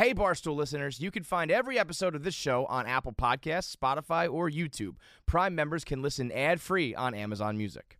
Hey, Barstool listeners, you can find every episode of this show on Apple Podcasts, Spotify, or YouTube. Prime members can listen ad free on Amazon Music.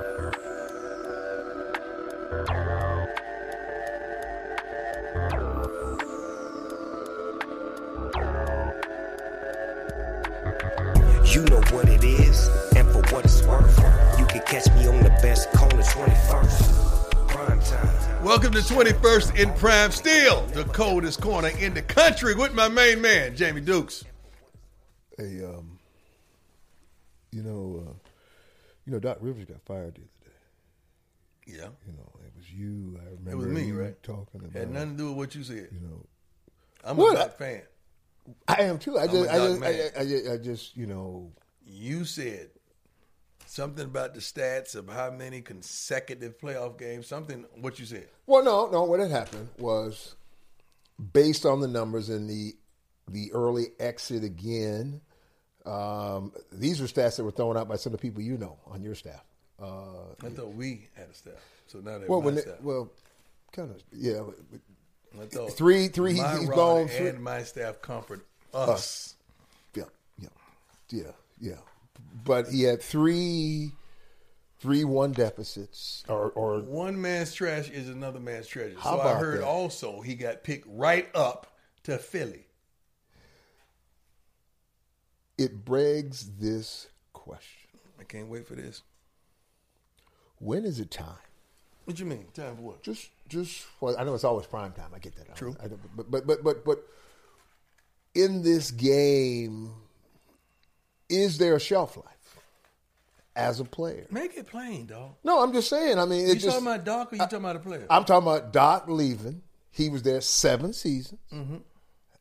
You know what it is, and for what it's worth, you can catch me on the best corner 21st. Prime time. Welcome to 21st in Prime Steel, the coldest corner in the country with my main man, Jamie Dukes. Hey, um, you know, uh, you know, Doc Rivers got fired the other day. Yeah. You know, it was you. I remember It was me, right? talking about. Had nothing to do with what you said. You know, I'm a Doc fan. I am too. I I'm just, I just. I, I, just- I just, you know, You said something about the stats of how many consecutive playoff games, something, what you said. Well, no, no. What had happened was based on the numbers in the the early exit again. Um, these are stats that were thrown out by some of the people you know on your staff. Uh, I thought we had a staff. So now they're well, when they, staff. well, kind of, yeah. I thought three- three, he's- my he's gone three- And my staff comfort us. Yeah, yeah, yeah, yeah. But he had three, three one deficits, or or One man's trash is another man's treasure. So I heard that? also he got picked right up to Philly. It begs this question: I can't wait for this. When is it time? What do you mean? Time for what? Just, just. Well, I know it's always prime time. I get that. True. I, but, but, but, but, but, in this game, is there a shelf life as a player? Make it plain, dog. No, I'm just saying. I mean, You just. talking about Doc or you talking about a player? I'm talking about Doc leaving. He was there seven seasons, mm-hmm.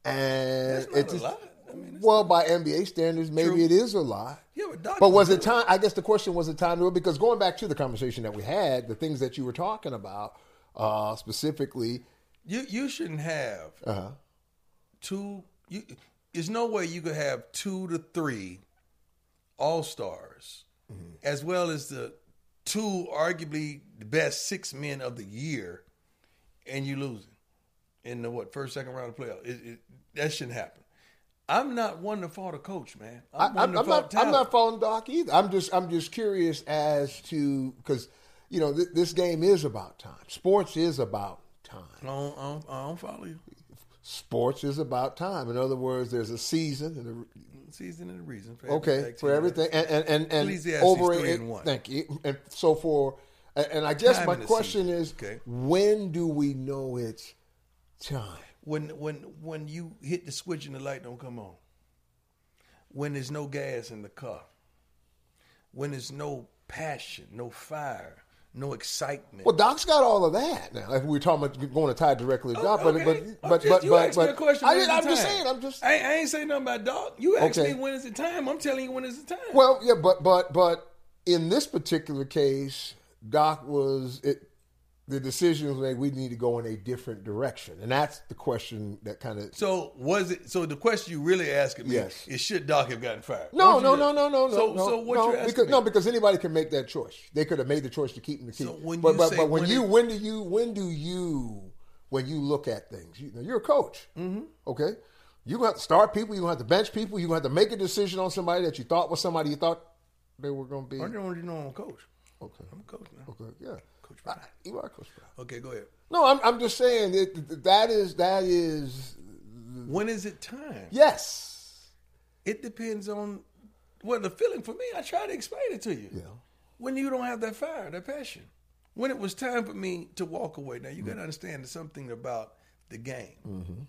and That's not it a just. lot. I mean, Well, by NBA standards, maybe True. it is a lot. Yeah, but Doc But was it time? I guess the question was it time to it? Because going back to the conversation that we had, the things that you were talking about, uh, specifically, you you shouldn't have uh two. You, there's no way you could have two to three all stars, Mm-hmm. as well as the two arguably the best six men of the year, and you losing in the what first second round of playoff. It, it, that shouldn't happen. I'm not one to fault a coach, man. I, I'm I'm, to I'm fault not. I'm not following Doc either. I'm just. I'm just curious as to because you know th- this game is about time. Sports is about time. I don't, I don't, I don't follow you. Sports is about time. In other words, there's a season and a, Season and a reason. For Okay, everything. for everything, and and and, and Ecclesiastes over three and one. Thank you. And so for, and I guess Time my question is, Okay. when do we know it's time? When when when you hit the switch and the light don't come on when there's no gas in the car when there's no passion no fire no excitement Well, Doc's got all of that now. If we're talking about going to tie directly to Doc, but Okay. but I'm but just- but but, but a question, I did, is I'm the just saying. I'm just I, I ain't saying nothing about dog you asked Okay. me when is the time i'm telling you when is the time well, yeah, but but but in this particular case, Doc was it. The decision was made. We need to go in a different direction, and that's the question that kind of so was it so the question you really asking me Yes. is should doc have gotten fired No, no, no, no, no, no. so no, so what no, you asking because me? no, because anybody can make that choice. They could have made the choice to keep him to keep. So when but you but, say but when, when you it- when do you when do you when you look at things, you, you're a coach. Mm-hmm. Okay, you gonna have to start people. You gonna have to bench people. You gonna have to make a decision on somebody that you thought was somebody you thought they were gonna be. i don't you know i'm a coach Okay, i'm a coach now okay, yeah. Coach I, you are Coach Brown. okay go ahead No, I'm I'm just saying that that is that is when is it time yes. It depends on well, the feeling for me. I try to explain it to you. Yeah. When you don't have that fire, that passion. When it was time for me to walk away. Now you Mm. got to understand something about the game. Mm-hmm.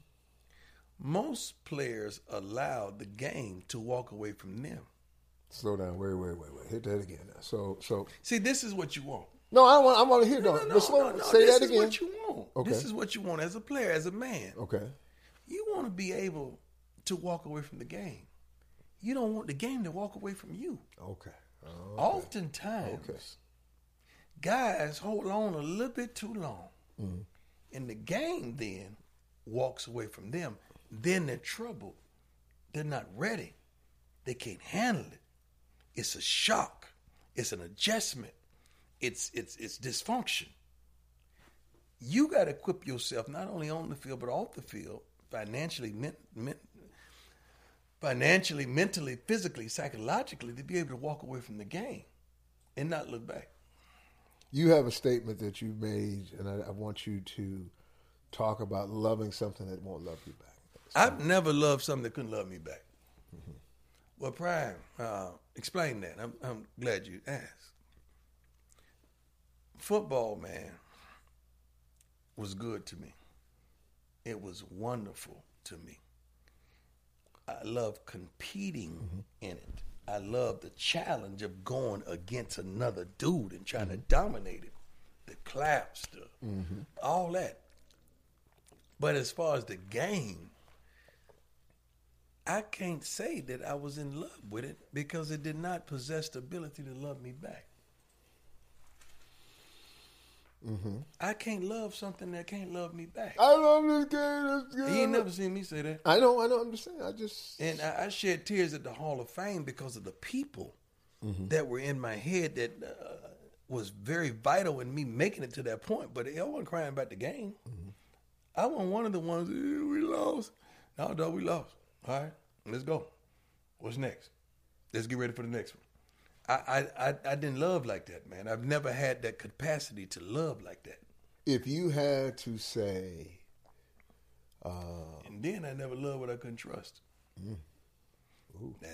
Most players allow the game to walk away from them. Slow down. Wait, wait, wait, wait. Hit that again. Now. So so See, this is what you want. No, I want I want to hear. No, No, no, no, no. say this that is again. what you want. Okay. This is what you want as a player, as a man. Okay. You want to be able to walk away from the game. You don't want the game to walk away from you. Okay. Oh, Oftentimes, Okay. guys hold on a little bit too long, mm-hmm. and the game then walks away from them. Then they're troubled. They're not ready. They can't handle it. It's a shock. It's an adjustment. It's it's it's dysfunction. You got to equip yourself not only on the field but off the field, financially, men, men, financially, mentally, physically, psychologically, to be able to walk away from the game and not look back. You have a statement that you made, and I, I want you to talk about loving something that won't love you back. I've never loved something that couldn't love me back. Well, Prime, uh, explain that. I'm, I'm glad you asked. Football, man, was good to me. It was wonderful to me. I love competing mm-hmm. in it. I love the challenge of going against another dude and trying to mm-hmm. dominate it. The claps, the mm-hmm. all that. But as far as the game, I can't say that I was in love with it because it did not possess the ability to love me back. I can't love something that can't love me back. I love this game. Good. You ain't never seen me say that. I know. I know. I'm just saying. I just. And I, I shed tears at the Hall of Fame because of the people that were in my head that uh, was very vital in me making it to that point. But I wasn't crying about the game. I wasn't one of the ones, "Eh, we lost. No, dog, we lost. All right, let's go. What's next? Let's get ready for the next one. I, I, I, didn't love like that, man. I've never had that capacity to love like that. if you had to say, uh, And then I never loved what I couldn't trust. Mm. Dang.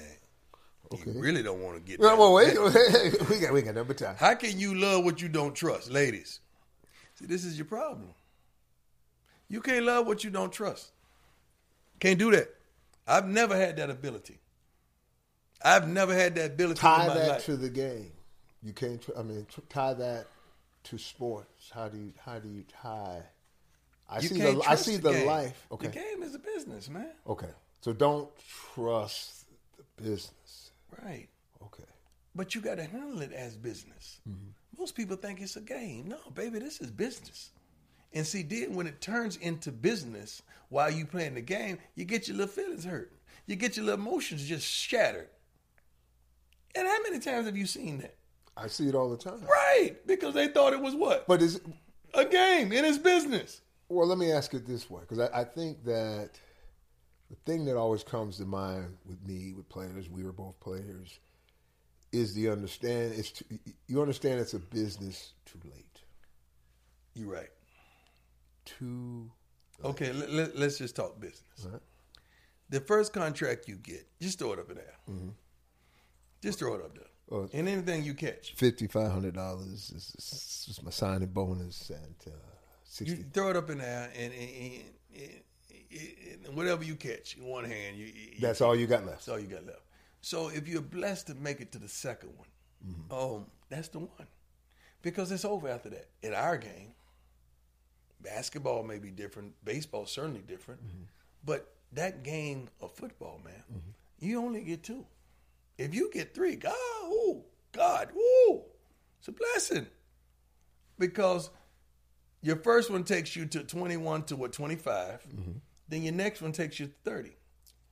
Okay. You really don't want to get well, that. well, wait, we got we got number time. How can you love what you don't trust, ladies? See, this is your problem. You can't love what you don't trust. Can't do that. I've never had that ability. I've never had that ability Tie that life. to the game. You can't. I mean, tie that to sports. How do you? How do you tie? I you see the. I see the the, life. Okay. The game is a business, man. Okay. So don't trust the business. Right. Okay. But you got to handle it as business. Mm-hmm. Most people think it's a game. No, baby, this is business. And see, then when it turns into business while you playing the game, you get your little feelings hurt. You get your little emotions just shattered. And how many times have you seen that? I see it all the time. Right, because they thought it was what? But is a game in his business. well. Let me ask it this way, because I, I think that the thing that always comes to mind with me with players, we were both players, is the understand. It's you understand it's a business too late. You're right. Too. Okay, let, let, us just talk business. Right. The first contract you get, just throw it up in there. Just throw it up there. Oh. and anything you catch. Fifty five hundred dollars is, is, my signing bonus and uh, You throw it up in there, and, and, and, and- whatever you catch in one hand, you, you- That's all you got left. that's all you got left. So if you're blessed to make it to the second one, um, that's the one, because it's over after that. In our game, basketball may be different, baseball certainly different, but that game of football, man, you only get two. If you get three, God, oh God, woo, it's a blessing, because your first one takes you to 21 to what 25 mm-hmm. then your next one takes you to 30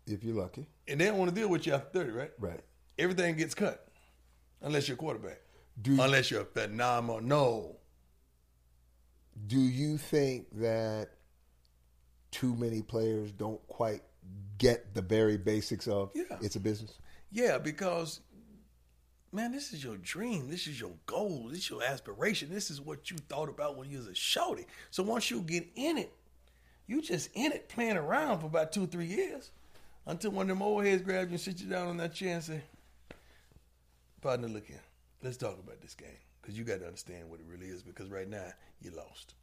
If you're lucky, and they don't want to deal with you after 30 right right? everything gets cut unless you're a quarterback Do you, unless you're a phenomenal no. do you think that too many players don't quite get the very basics of Yeah. it's a business? Yeah because man this is your dream. This is your goal. This is your aspiration. This is what you thought about when you was a shorty. So once you get in it you just in it playing around for about two three years until one of them old heads grab you and sit you down on that chair and say partner look here. Let's talk about this game because you got to understand what it really is because right now you lost.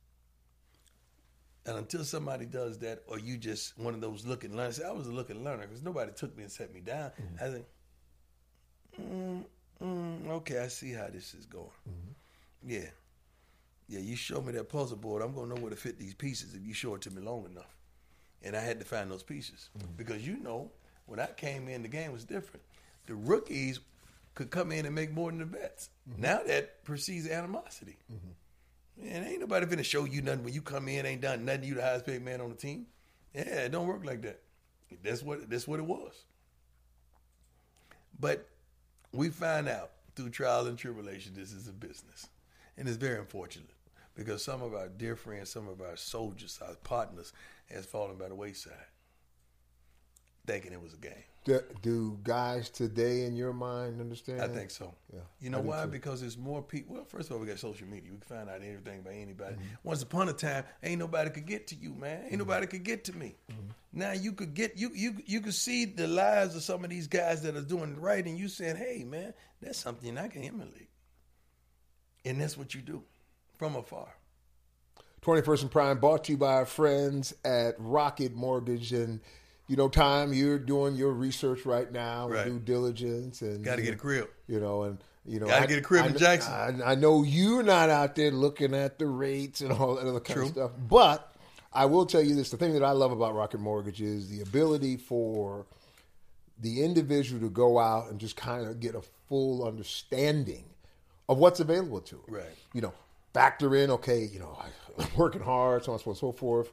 And until somebody does that or you just one of those looking learners i was a looking learner because nobody took me and set me down. Mm-hmm. I think mm, mm, okay i see how this is going yeah yeah you show me that puzzle board i'm going to know where to fit these pieces if you show it to me long enough and I had to find those pieces because you know when I came in, the game was different. The rookies could come in and make more than the vets. Now that precedes animosity. Man, ain't nobody finna show you nothing when you come in, ain't done nothing. You the highest paid man on the team. Yeah, it don't work like that. That's what that's what it was. But we find out through trial and tribulation this is a business. And it's very unfortunate because some of our dear friends, some of our soldiers, our partners has fallen by the wayside thinking it was a game. Do, do guys today, in your mind, understand? I think so. Yeah, You know why? too. Because there's more people. Well, first of all, we got social media. We can find out everything about anybody. Mm-hmm. Once upon a time, ain't nobody could get to you, man. Ain't nobody could get to me. Mm-hmm. Now you could get you you you could see the lives of some of these guys that are doing right, and you saying, "Hey, man, that's something I can emulate." And that's what you do from afar. 21st and Prime brought to you by our friends at Rocket Mortgage. And, you know, Time, you're doing your research right now, Right. due diligence. and Got to get a crib. You know, and, you know, Gotta I- get a crib I in Jackson. I, I know you're not out there looking at the rates and all that other kind True. of stuff. But I will tell you this the thing that I love about Rocket Mortgage is the ability for the individual to go out and just kind of get a full understanding of what's available to them. Right. You know, factor in, okay, you know, I'm working hard, so on and so forth.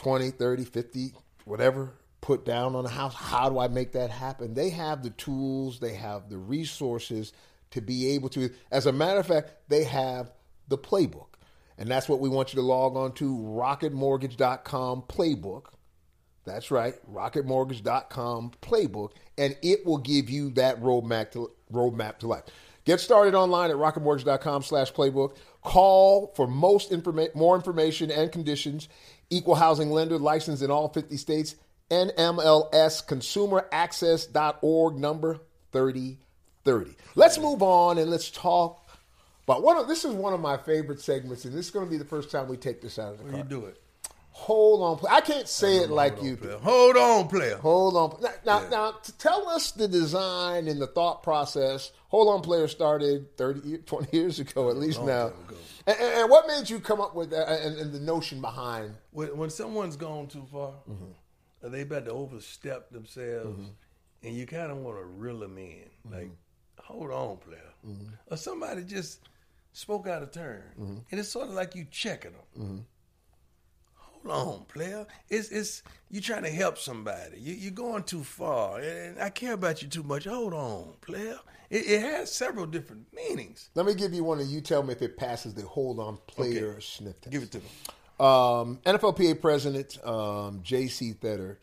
I 20, 30, 50, whatever put down on the house. How do I make that happen? They have the tools, they have the resources to be able to. As a matter of fact, they have the playbook. And that's what we want you to log on to rocketmortgage.com playbook. That's right, rocketmortgage.com playbook, and it will give you that roadmap to, roadmap to life. Get started online at rocketmortgage.com slash playbook. Call for most informa- more information and conditions. Equal housing lender licensed in all 50 states. NMLS consumeraccess.org number 3030. Let's move on and let's talk about one of this is one of my favorite segments, and this is going to be the first time we take this out of the car. you do it, Hold on. I can't say it like you do. Hold on, player. Hold on. Now, now, Yeah. now, to tell us the design and the thought process. Hold on, player started 30, 20 years ago, at least oh, now. And, and- what made you come up with that and, and the notion behind? when, when someone's gone too far, Mm-hmm. they about to overstep themselves, and you kind of want to reel them in, Mm-hmm. like, hold on, player, or somebody just spoke out of turn, Mm-hmm. and it's sort of like you checking them. Hold on, player. It's it's you trying to help somebody. You, you're going too far, and I care about you too much. Hold on, player. It, it has several different meanings. Let me give you one, and you tell me if it passes the hold on player sniff test. Give it to them. Um, NFLPA president um, J.C. Tretter.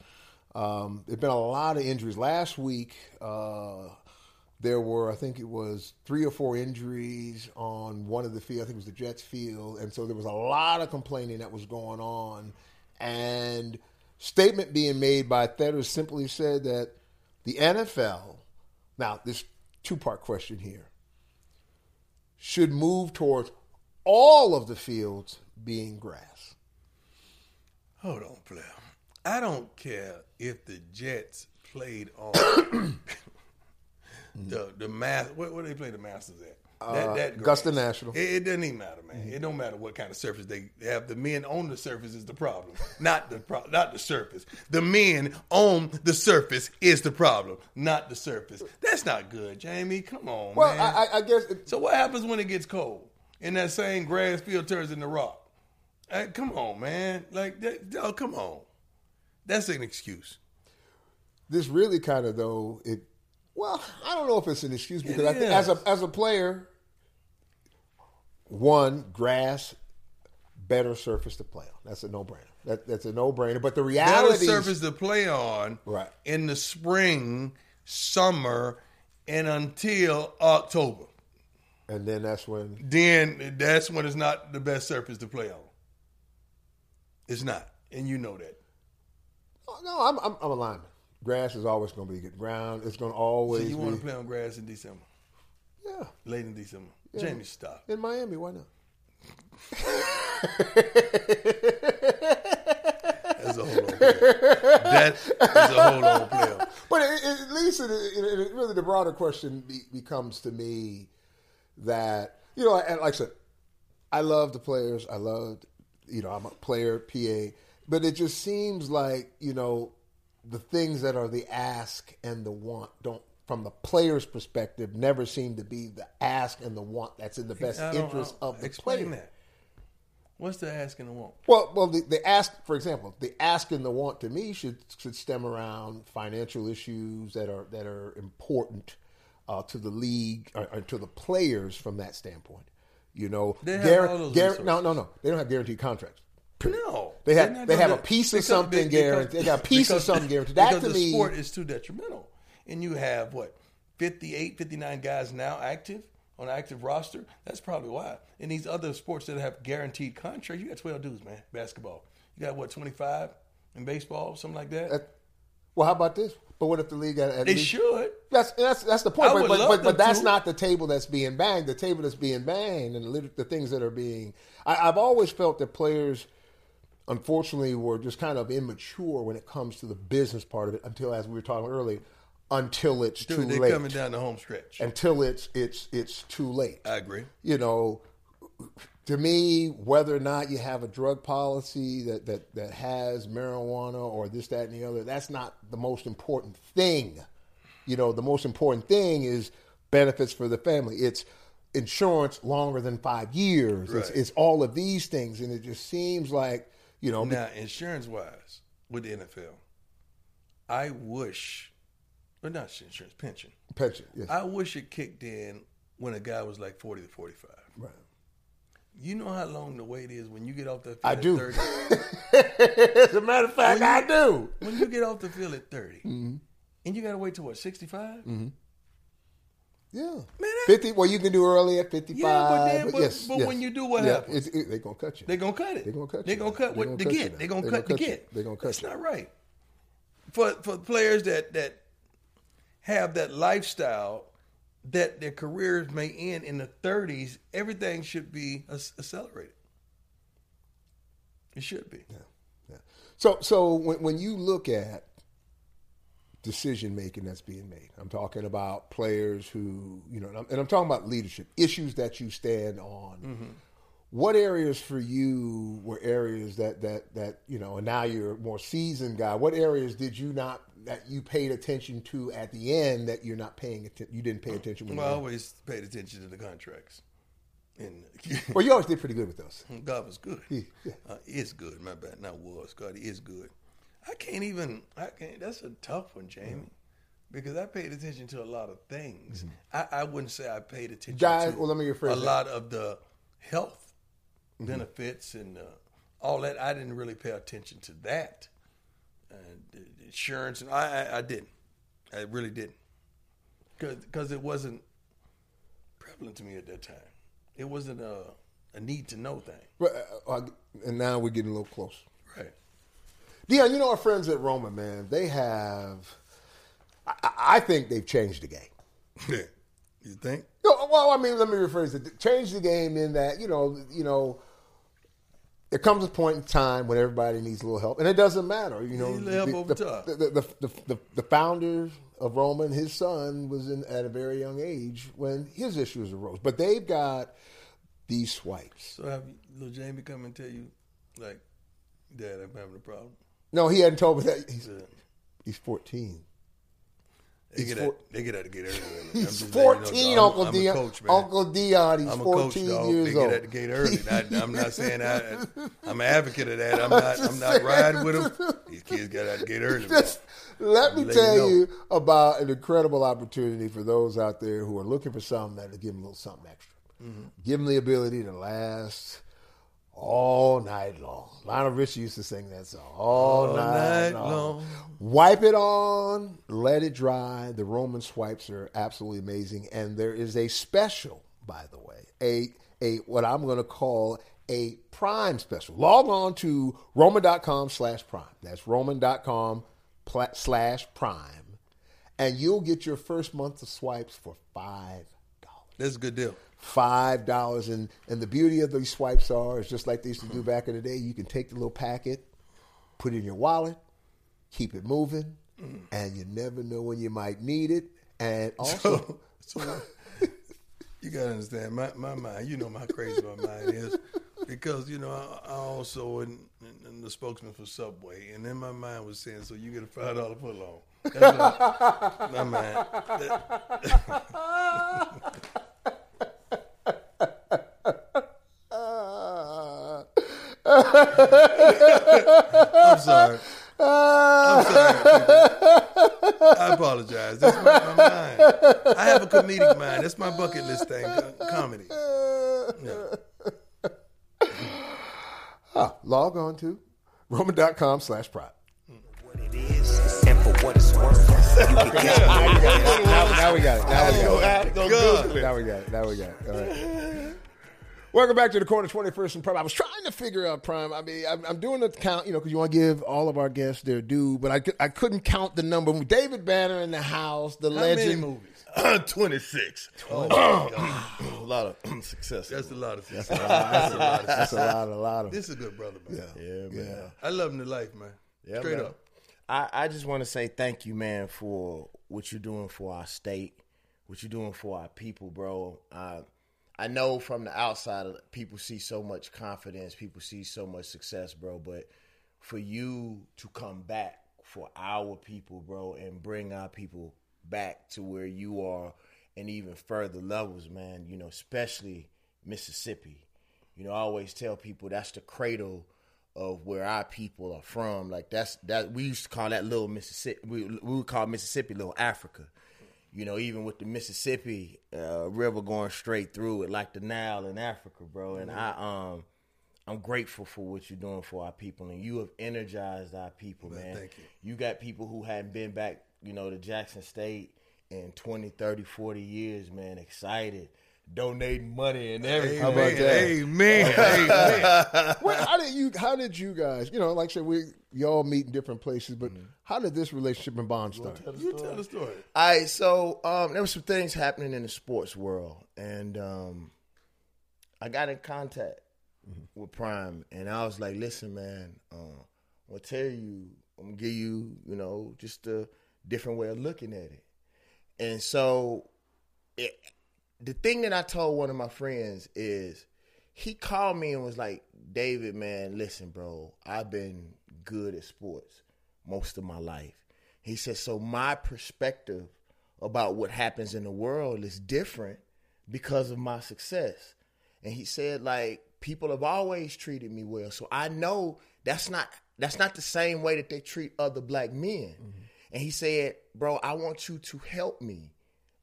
Um, there've been a lot of injuries. Last week, uh, there were, I think it was three or four injuries on one of the field. I think it was the Jets field, and so there was a lot of complaining that was going on. And statement being made by Tretter simply said that the NFL. Now, this two part question here should move towards all of the fields being grass. Hold on, player. I don't care if the Jets played on the the mass. Where, where they play the Masters at? That, that Uh, Augusta. National. It, it doesn't even matter, man. It don't matter what kind of surface they have. The men on the surface is the problem, not the pro- not the surface. The men on the surface is the problem, not the surface. That's not good, Jamie. Come on, Well, man. I, I- I guess it, So what happens when it gets cold and that same grass field turns into rock? Hey, come on, man. Like, that, oh, come on. That's an excuse. this really kind of though it. Well, I don't know if it's an excuse because I think as a as a player, one grass, better surface to play on. That's a no brainer. That, that's a no brainer. But the reality Better surface to play on Right. in the spring, summer, and until October. and then that's when Then that's when it's not the best surface to play on. It's not. And you know that. oh, no, I'm I'm, I'm a lineman. Grass is always going to be good ground. It's going to always. So you want to play on grass in December, yeah. late in December. Jamie, stop. In Miami, why not? That's a whole on player. That is a whole on player. But it, it, at least it, it, really the broader question be, becomes to me that you know, and like I said, I love the players. I loved, you know, I'm a player, PA. but it just seems like you know the things that are the ask and the want don't from the player's perspective never seem to be the ask and the want that's in the best interest of the explain player. that. What's the ask and the want? Well, well, the, the ask, for example, the ask and the want to me should should stem around financial issues that are that are important uh, to the league or, or to the players from that standpoint. You know, They have guar- all those guar- no, no, no, they don't have guaranteed contracts. No, They have- they have do- a piece of because- something because- guaranteed. They got a piece of something guaranteed. That because to the me- sport is too detrimental, and you have what 58, 59 guys now active on active roster. That's probably why. In these other sports that have guaranteed contracts, you got twelve dudes, man. Basketball, you got what twenty five in baseball, something like that. That- well, how about this? But what if the league at, at they least should. That's that's that's the point. I But but, but, but that's to. not the table that's being banged. The table that's being banged and the, the things that are being. I, I've always felt that players, unfortunately, were just kind of immature when it comes to the business part of it. Until, as we were talking earlier, until it's Dude, too they're late. coming down the home stretch. Until it's it's it's too late. I agree. you know, to me, whether or not you have a drug policy that, that, that has marijuana or this, that, and the other, that's not the most important thing. You know, the most important thing is benefits for the family. It's insurance longer than five years. It's, it's all of these things. And it just seems like, you know, Now, insurance wise, with the NFL, I wish, but not insurance, pension. pension. Yes. I wish it kicked in when a guy was like 40 to 45. right. You know how long the wait is when you get off the field I at do. 30? As a matter of fact, I do. when you get off the field at 30, Mm-hmm. and you got to wait till what, 65? Yeah. Man, that- 50, well, you can do early at 55. Yeah, but then- but- yes, but yes. when you do, what yeah, happens? It, they're going to cut you. They're gonna cut it. They gonna cut They're gonna cut They what gonna the cut you get. They're gonna cut the get. They gonna cut That's not right. For for players that that have that lifestyle that their careers may end in the 30s, everything should be accelerated. It should be. Yeah. So, so when, when you look at decision making that's being made, I'm talking about players who, you know, and I'm, and I'm talking about leadership issues that you stand on. What areas for you were areas that that that you know, and now you're a more seasoned guy. What areas did you not that you paid attention to at the end that you're not paying attention? You didn't pay attention Well, I always paid attention to the contracts, and Well, you always did pretty good with those. God was good. Yeah. Uh, is good. My bad. Not was. God he is good. I can't even. I can't. That's a tough one, Jamie, because I paid attention to a lot of things. I, I wouldn't say I paid attention Mm-hmm. Guys, to well, let me rephrase a that. lot of the health Mm-hmm. benefits and uh, all that. I didn't really pay attention to that. And the insurance, and I, I, I didn't. I really didn't, because it wasn't prevalent to me at that time. It wasn't a, a need to know thing. But, uh, uh, and now we're getting a little close. Dion, you know our friends at Roman, man. They have. I, I think they've changed the game. you think? No, well, I mean, let me rephrase it. Change the game in that you know, you know, there comes a point in time when everybody needs a little help, and it doesn't matter. You know, Need a little help the, over the, top. the, the, the, the, the founder of Roman and his son was in at a very young age when his issues arose. But they've got these swipes. So have little Jamie come and tell you, like, Dad, I'm having a problem. No, he hadn't told me that. He's, Yeah. he's fourteen. They He's get four- out, they get out to get early. He's just letting you know, 14, I'm- Uncle I'm Dion. coach. Uncle Dion, he's I'm a 14 coach, years they old. get out the gate early. I, I'm not saying I, I'm an advocate of that. I'm not. I'm not riding with them. These kids got out the gate early. Just let me Let tell you know. you about an incredible opportunity for those out there who are looking for something that'll give them a little something extra. Mm-hmm. Give them the ability to last all night long. Lionel Richie used to sing that song. All, night, night long. long. Wipe it on, let it dry. The Roman swipes are absolutely amazing, and there is a special, by the way, a a what I'm going to call a Prime special. Log on to Roman.com slash Prime. That's Roman.com slash Prime, and you'll get your first month of swipes for five dollars That's a good deal. Five dollars and and the beauty of these swipes are is just like they used to do back in the day you can take the little packet put it in your wallet keep it moving and you never know when you might need it and also So, so you gotta understand my, my mind. You know my crazy my mind is. because you know I, I also in, in, the spokesman for Subway, and in my mind was saying, "So you get a five dollar foot long." That's what- my mind. I'm sorry. I'm sorry. I apologize. That's my, my mind. I have a comedic mind. That's my bucket list thing. Comedy. Yeah. Ah, log on to roman.com slash prop. What it is, and for what it's worth, you can catch me. Now, now we got it. Now we got it. Now we got it. Now we got it. All right. Welcome back to the corner 21st and Prime. I was trying to figure out Prime. I mean, I'm, I'm doing the count, you know, because you want to give all of our guests their due, but I, I couldn't count the number. David Banner in the house, the How many legend. movies? 26. Oh, a lot of mm, success. That's a lot of That's a lot. That's a lot. A lot of. This is a good brother, man. yeah, yeah man. I love him to life, man. Yeah, Straight man. up. I, I just want to say thank you, man, for what you're doing for our state, what you're doing for our people, bro. I, I know from the outside, people see so much confidence, people see so much success, bro. But for you to come back for our people, bro, and bring our people back to where you are and even further levels, man, you know, especially Mississippi. You know, I always tell people that's the cradle of where our people are from. Like that's that we used to call that little Mississippi. We, we would call Mississippi little Africa. You know, even with the Mississippi uh, River going straight through it, like the Nile in Africa, bro. And I um. I'm grateful for what you're doing for our people, and you have energized our people, man. thank you. You got people who hadn't been back, you know, to Jackson State in 20, 30, 40 years, man, excited, donating money and everything. How about that? Amen. Amen. Well, how did you? How did you guys? You know, like I said, we y'all meet in different places, but Mm-hmm. how did this relationship and bond start? you tell the story. All right, so um, there were some things happening in the sports world, and um, I got in contact with Prime, and I was like, "Listen, man, uh, I'm gonna tell you, I'm gonna give you, you know, just a different way of looking at it." And so, it, the thing that I told one of my friends is, he called me and was like, "David, man, listen, bro, I've been good at sports most of my life." He said, "So my perspective about what happens in the world is different because of my success." And he said, like, people have always treated me well. So I know that's not that's not the same way that they treat other black men. Mm-hmm. And he said, Bro, I want you to help me.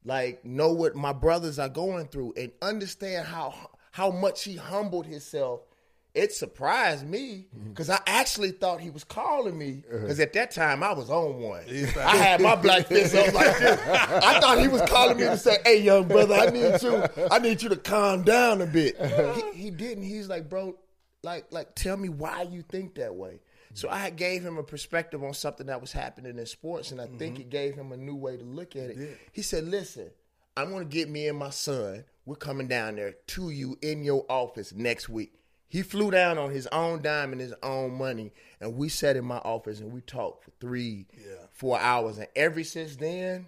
Like, know what my brothers are going through and understand how how much he humbled himself. It surprised me mm-hmm. because I actually thought he was calling me uh-huh. because at that time I was on one. I had my black fist up like this. I thought he was calling me to say, "Hey, young brother, I need you. I need you to calm down a bit." He, he didn't. He's like, "Bro, like, like, tell me why you think that way." So I gave him a perspective on something that was happening in sports, and I think mm-hmm. it gave him a new way to look at it. He said, "Listen, I'm going to get me and my son. We're coming down there to you in your office next week." He flew down on his own dime and his own money, and we sat in my office and we talked for three, four hours. And ever since then,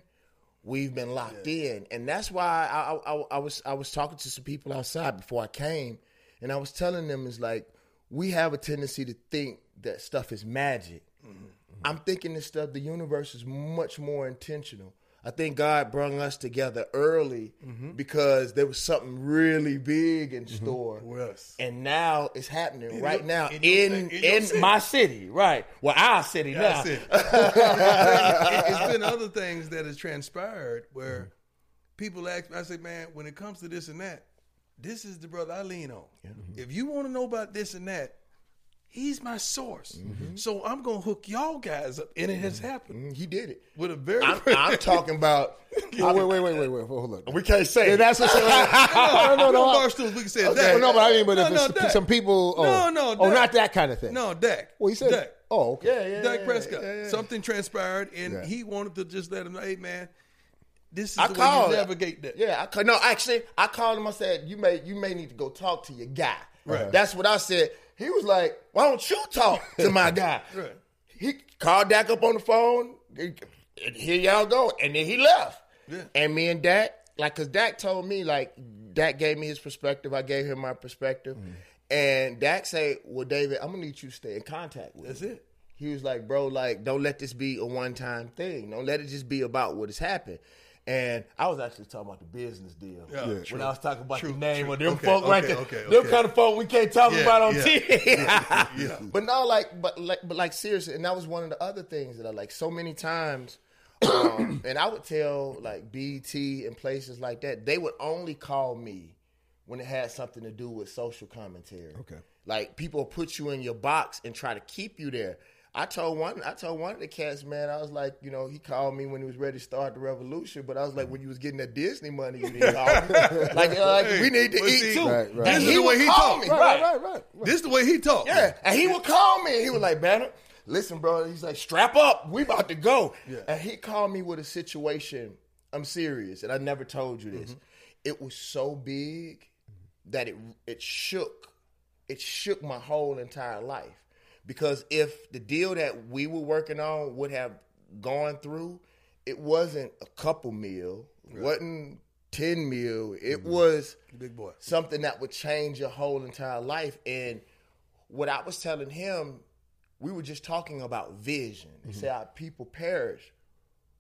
we've been locked in, and that's why I, I, I, I was I was talking to some people outside before I came, and I was telling them is like we have a tendency to think that stuff is magic. Mm-hmm. I'm thinking this stuff. The universe is much more intentional. I think God brought us together early mm-hmm. because there was something really big in mm-hmm. store. Yes. And now it's happening right your- now in in your- in, in city. my city, right? Well, our city now. That's it. It- it's been other things that has transpired where people ask me, I say, man, when it comes to this and that, this is the brother I lean on. If you want to know about this and that, he's my source. So I'm going to hook y'all guys up. And it has happened Mm, He did it. with a very. I'm, I'm talking about. Oh, wait, wait, wait, wait, wait. Hold on. We can't say. Yeah, it. that's what I'm saying. No, no, no, no. Bar stools, we can say Okay, that. no, but I mean, but No, if no, it's Dak. some people, oh, No, no, oh, Dak. not that kind of thing. No, Dak. Well, he said, Dak. oh, okay. Yeah, yeah, Dak yeah, Prescott. yeah, yeah. Something transpired, and Yeah. he wanted to just let him know, hey, man, this is I the called. way you navigate that. Yeah, I call, no. Actually, I called him. I said, "You may, you may need to go talk to your guy." Right. That's what I said. He was like, "Why don't you talk to my guy?" Right. He called Dak up on the phone. Here y'all go, and then he left. Yeah. And me and Dak, like, cause Dak told me, like, Dak gave me his perspective. I gave him my perspective, mm-hmm. And Dak say, "Well, David, I'm gonna need you to stay in contact with." That's me." it. He was like, "Bro, like, don't let this be a one time thing. Don't let it just be about what has happened." And I was actually talking about the business deal Yeah, when true. I was talking about True, the name true. of them Okay, folk right there. okay, Them okay. kind of folk we can't talk Yeah, about on yeah, TV. yeah. But no, like, but like, but like, seriously, and that was one of the other things that I like. So many times, um, and I would tell like BT and places like that, they would only call me when it had something to do with social commentary. Okay. like people put you in your box and try to keep you there. I told one, I told one of the cats, man, I was like, you know, he called me when he was ready to start the revolution, but I was like, when you was getting that Disney money, you didn't call me. like, uh, like Hey, we need to eat see, too. Right, right. This is he the way he call talk. me, Right, right, right, right, right. This is the way he talked. yeah, and he would call me. And He was like, Banner, listen, bro. He's like, strap up. We about to go. Yeah. And he called me with a situation. I'm serious, and I never told you this. It was so big that it it shook. It shook my whole entire life. Because if the deal that we were working on would have gone through, it wasn't a couple meal, wasn't ten meal. It mm-hmm. was Big boy. something that would change your whole entire life. And what I was telling him, we were just talking about vision. He mm-hmm. said our people perish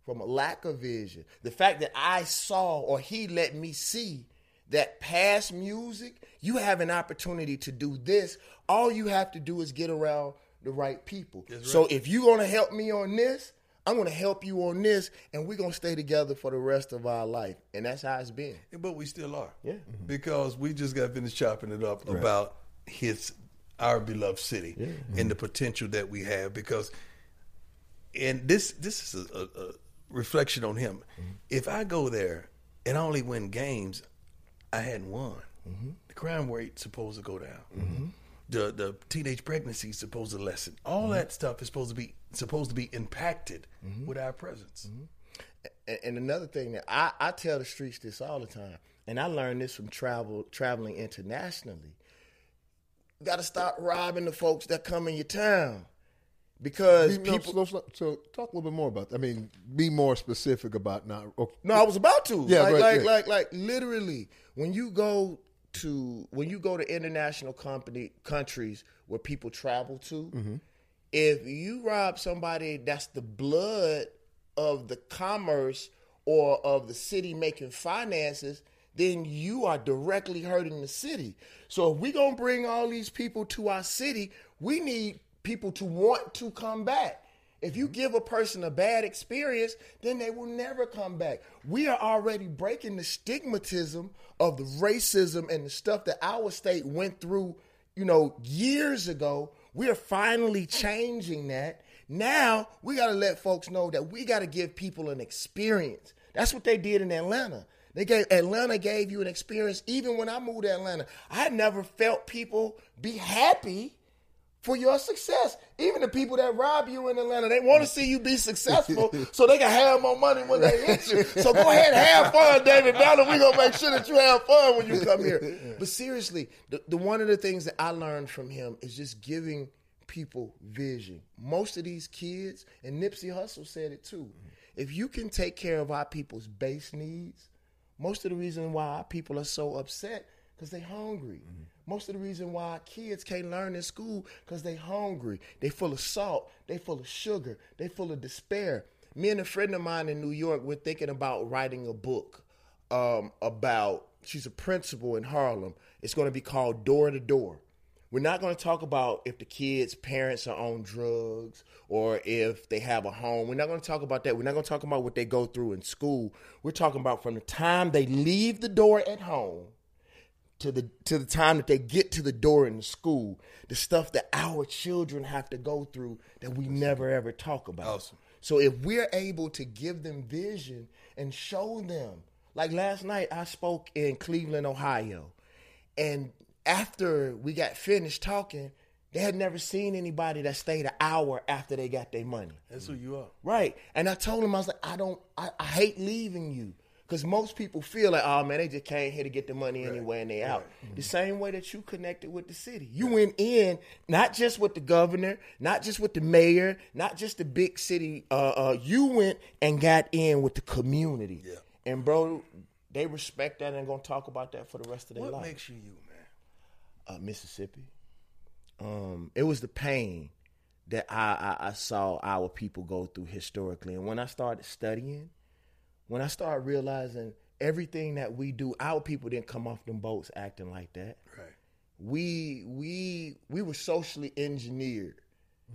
from a lack of vision. The fact that I saw or he let me see that past music, you have an opportunity to do this. All you have to do is get around the right people. So if you're gonna help me on this, I'm gonna help you on this, and we're gonna stay together for the rest of our life. And that's how it's been. But we still are. Yeah. Mm-hmm. Because we just got finished chopping it up about his our beloved city and the potential that we have because and this this is a, a, a reflection on him. Mm-hmm. If I go there and I only win games, I hadn't won. Mm-hmm. The crime rate's supposed to go down. Mm-hmm. The the teenage pregnancy supposed to lessen. All mm-hmm. that stuff is supposed to be supposed to be impacted with our presence. and, and another thing that I, I tell the streets this all the time, and I learned this from travel traveling internationally. You got to stop robbing the folks that come in your town because no, people. slow, slow. so talk a little bit more about that. I mean, be more specific about not. Okay. No, I was about to. Yeah, like, right, like, yeah. like, like, literally, when you go to when you go to international company countries where people travel to, Mm-hmm. if you rob somebody that's the blood of the commerce or of the city making finances, then you are directly hurting the city. So if we're gonna bring all these people to our city, we need people to want to come back. If you mm-hmm. give a person a bad experience, then they will never come back. We are already breaking the stigmatism of the racism and the stuff that our state went through, you know, years ago. We are finally changing that. Now we got to let folks know that we got to give people an experience. That's what they did in Atlanta. They gave Atlanta gave you an experience. Even when I moved to Atlanta, I never felt people be happy for your success. Even the people that rob you in Atlanta, they want to see you be successful so they can have more money when they hit you. So go ahead and have fun, David Banner. We're going to make sure that you have fun when you come here. But seriously, the, the one of the things that I learned from him is just giving people vision. Most of these kids, and Nipsey Hussle said it too, mm-hmm. if you can take care of our people's base needs, most of the reason why our people are so upset because they're hungry. Mm-hmm. Most of the reason why kids can't learn in school because they hungry. They full of salt. They full of sugar. They full of despair. Me and a friend of mine in New York, we're thinking about writing a book um, about. She's a principal in Harlem. It's going to be called Door to Door. We're not going to talk about if the kids' parents are on drugs or if they have a home. We're not going to talk about that. We're not going to talk about what they go through in school. We're talking about from the time they leave the door at home to the to the time that they get to the door in the school, the stuff that our children have to go through that we never ever talk about. Awesome. So if we're able to give them vision and show them, like last night I spoke in Cleveland, Ohio, and after we got finished talking, they had never seen anybody that stayed an hour after they got their money. That's who you are. Right. And I told them, I was like, I don't, I, I hate leaving you. Because most people feel like, oh man, they just came here to get the money anyway and they out. The same way that you connected with the city. You went in, not just with the governor, not just with the mayor, not just the big city. Uh, uh, you went and got in with the community. Yeah. And bro, they respect that and gonna talk about that for the rest of their What life. What makes you you, man? uh, Mississippi. Um, it was the pain that I, I I saw our people go through historically, and when I started studying, when I started realizing everything that we do, our people didn't come off them boats acting like that. Right. We we we were socially engineered.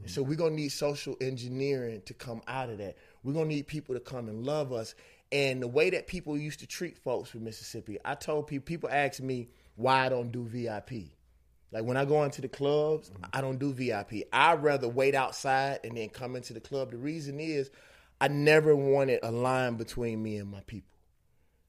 So we're gonna need social engineering to come out of that. We're gonna need people to come and love us. And the way that people used to treat folks from Mississippi, I told people people ask me why I don't do VIP. Like when I go into the clubs, mm-hmm. I don't do VIP. I'd rather wait outside and then come into the club. The reason is I never wanted a line between me and my people.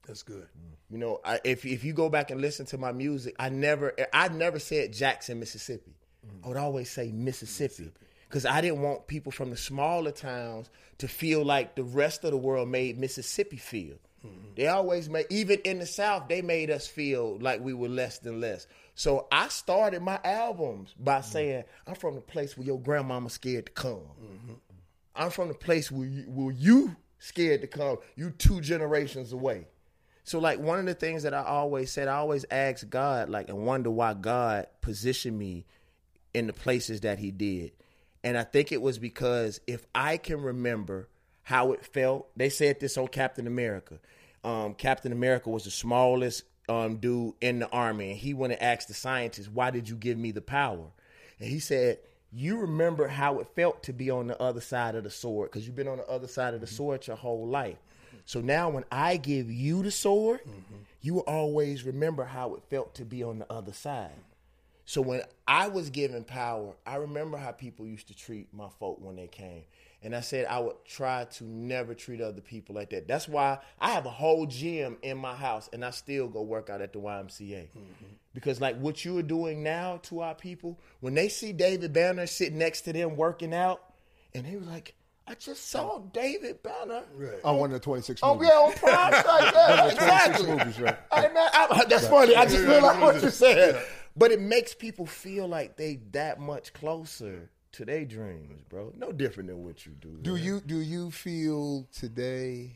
That's good. You know, I, if if you go back and listen to my music, I never I never said Jackson, Mississippi. I would always say Mississippi because I didn't want people from the smaller towns to feel like the rest of the world made Mississippi feel. They always made even in the South they made us feel like we were less than less. So I started my albums by mm. saying I'm from the place where your grandmama scared to come. Mm-hmm. I'm from the place where you, where you scared to come. You two generations away. So like one of the things that I always said, I always ask God, like, and wonder why God positioned me in the places that He did. And I think it was because if I can remember how it felt, they said this on Captain America. Um, Captain America was the smallest um, dude in the army, and he went and asked the scientists, "Why did you give me the power?" And he said, "You remember how it felt to be on the other side of the sword because you've been on the other side of the sword your whole life." So now when I give you the sword, you will always remember how it felt to be on the other side. So when I was given power, I remember how people used to treat my folk when they came. And I said I would try to never treat other people like that. That's why I have a whole gym in my house and I still go work out at the YMCA. Because like what you are doing now to our people, when they see David Banner sitting next to them working out, and they were like, I just saw David Banner. On one of the 26 Oh movies. yeah, on Prime Site, yeah, 26 exactly. movies, right. Hey, man, I- that's funny. I just realized what you said. But it makes people feel like they that much closer to their dreams, bro. No different than what you do. Do man. you do you feel today?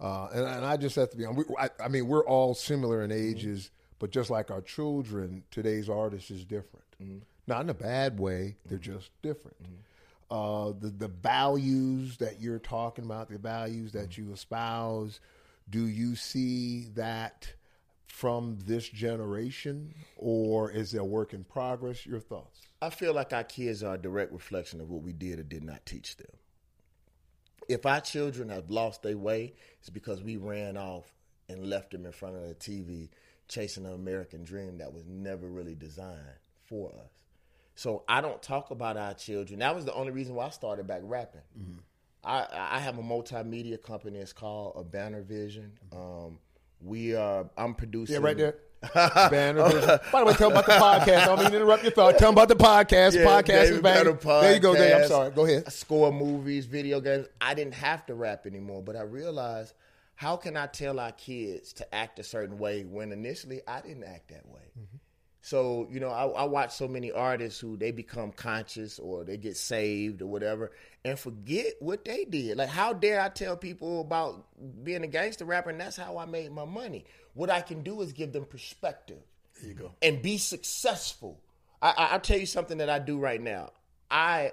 Uh, and, and I just have to be. We, I, I mean, we're all similar in mm-hmm. ages, but just like our children, today's artist is different. Mm-hmm. Not in a bad way. They're mm-hmm. just different. Uh, the the values that you're talking about, the values that you espouse, do you see that from this generation, or is it a work in progress? Your thoughts? I feel like our kids are a direct reflection of what we did or did not teach them. If our children have lost their way, it's because we ran off and left them in front of the TV chasing an American dream that was never really designed for us. So I don't talk about our children. That was the only reason why I started back rapping. I, I have a multimedia company. It's called a Banner Vision. Um, we are. I'm producing. Yeah, right there. Banner. By the way, tell them about the podcast. I don't mean to interrupt your thought. Tell them about the podcast. Yeah, podcast is. Banner There you go, Dave. I'm sorry. Go ahead. Score movies, video games. I didn't have to rap anymore, but I realized how can I tell our kids to act a certain way when initially I didn't act that way. Mm-hmm. So you know, I, I watch so many artists who they become conscious or they get saved or whatever, and forget what they did. Like, how dare I tell people about being a gangster rapper? And that's how I made my money. What I can do is give them perspective There you go. and be successful. I, I, I'll tell you something that I do right now. I,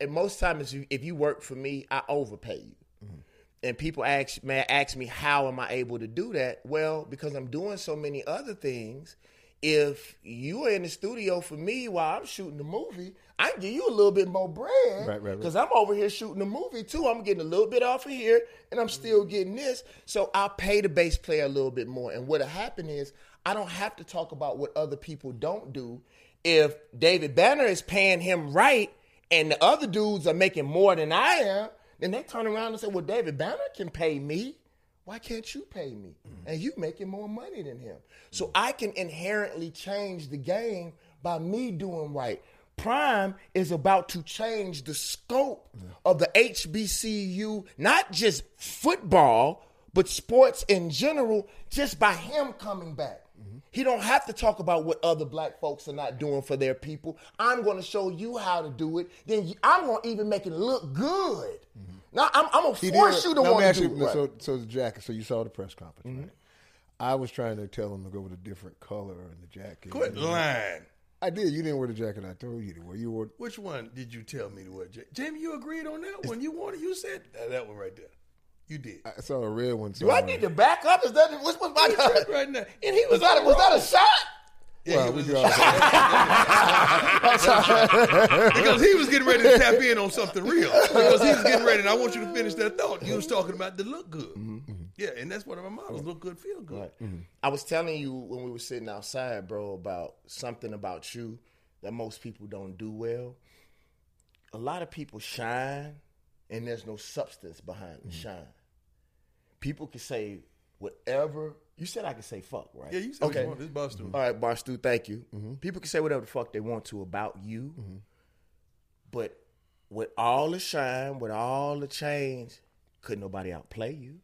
and most times, if you, if you work for me, I overpay you. Mm-hmm. And people ask, man, ask me, how am I able to do that? Well, because I'm doing so many other things. If you are in the studio for me while I'm shooting the movie, I can give you a little bit more bread. Right, right, right. Because I'm over here shooting the movie too. I'm getting a little bit off of here, and I'm still mm-hmm. getting this. So I'll pay the bass player a little bit more. And what'll happen is I don't have to talk about what other people don't do. If David Banner is paying him right, and the other dudes are making more than I am, then they turn around and say, "Well, David Banner can pay me." Why can't you pay me? And you making more money than him. So I can inherently change the game by me doing right. Prime is about to change the scope of the HBCU, not just football, but sports in general, just by him coming back. Mm-hmm. He don't have to talk about what other black folks are not doing for their people. I'm going to show you how to do it. Then I'm going to even make it look good. Mm-hmm. Now I'm, I'm going He to force did- you to Now, want to do it. right. So, so Jack, so you saw the press conference, Mm-hmm. right? I was trying to tell him to go with a different color in the jacket. Quit lying. I did. You didn't wear the jacket I told you to wear. You wore. Which one did you tell me to wear? Ja- Jamie, you agreed on that one. You wanted. You said uh, that one right there. You did. I saw a red one. Too. Do I need to back up? Is that what's, what's my Right, right now, and he Was that, was that a shot? Yeah, Well, we draw- because he was getting ready to tap in on something real. Because he was getting ready, and I want you to finish that thought. You was talking about the look good. Mm-hmm. Mm-hmm. Yeah, and that's one of my models. Look good, feel good. Mm-hmm. I was telling you when we were sitting outside, bro, about something about you that most people don't do well. A lot of people shine, and there's no substance behind the shine. People can say whatever. You said I could say fuck, right? Yeah, you said what you want. This. All right, Barstool, thank you. People can say whatever the fuck they want to about you, but with all the shine, with all the change, could nobody outplay you?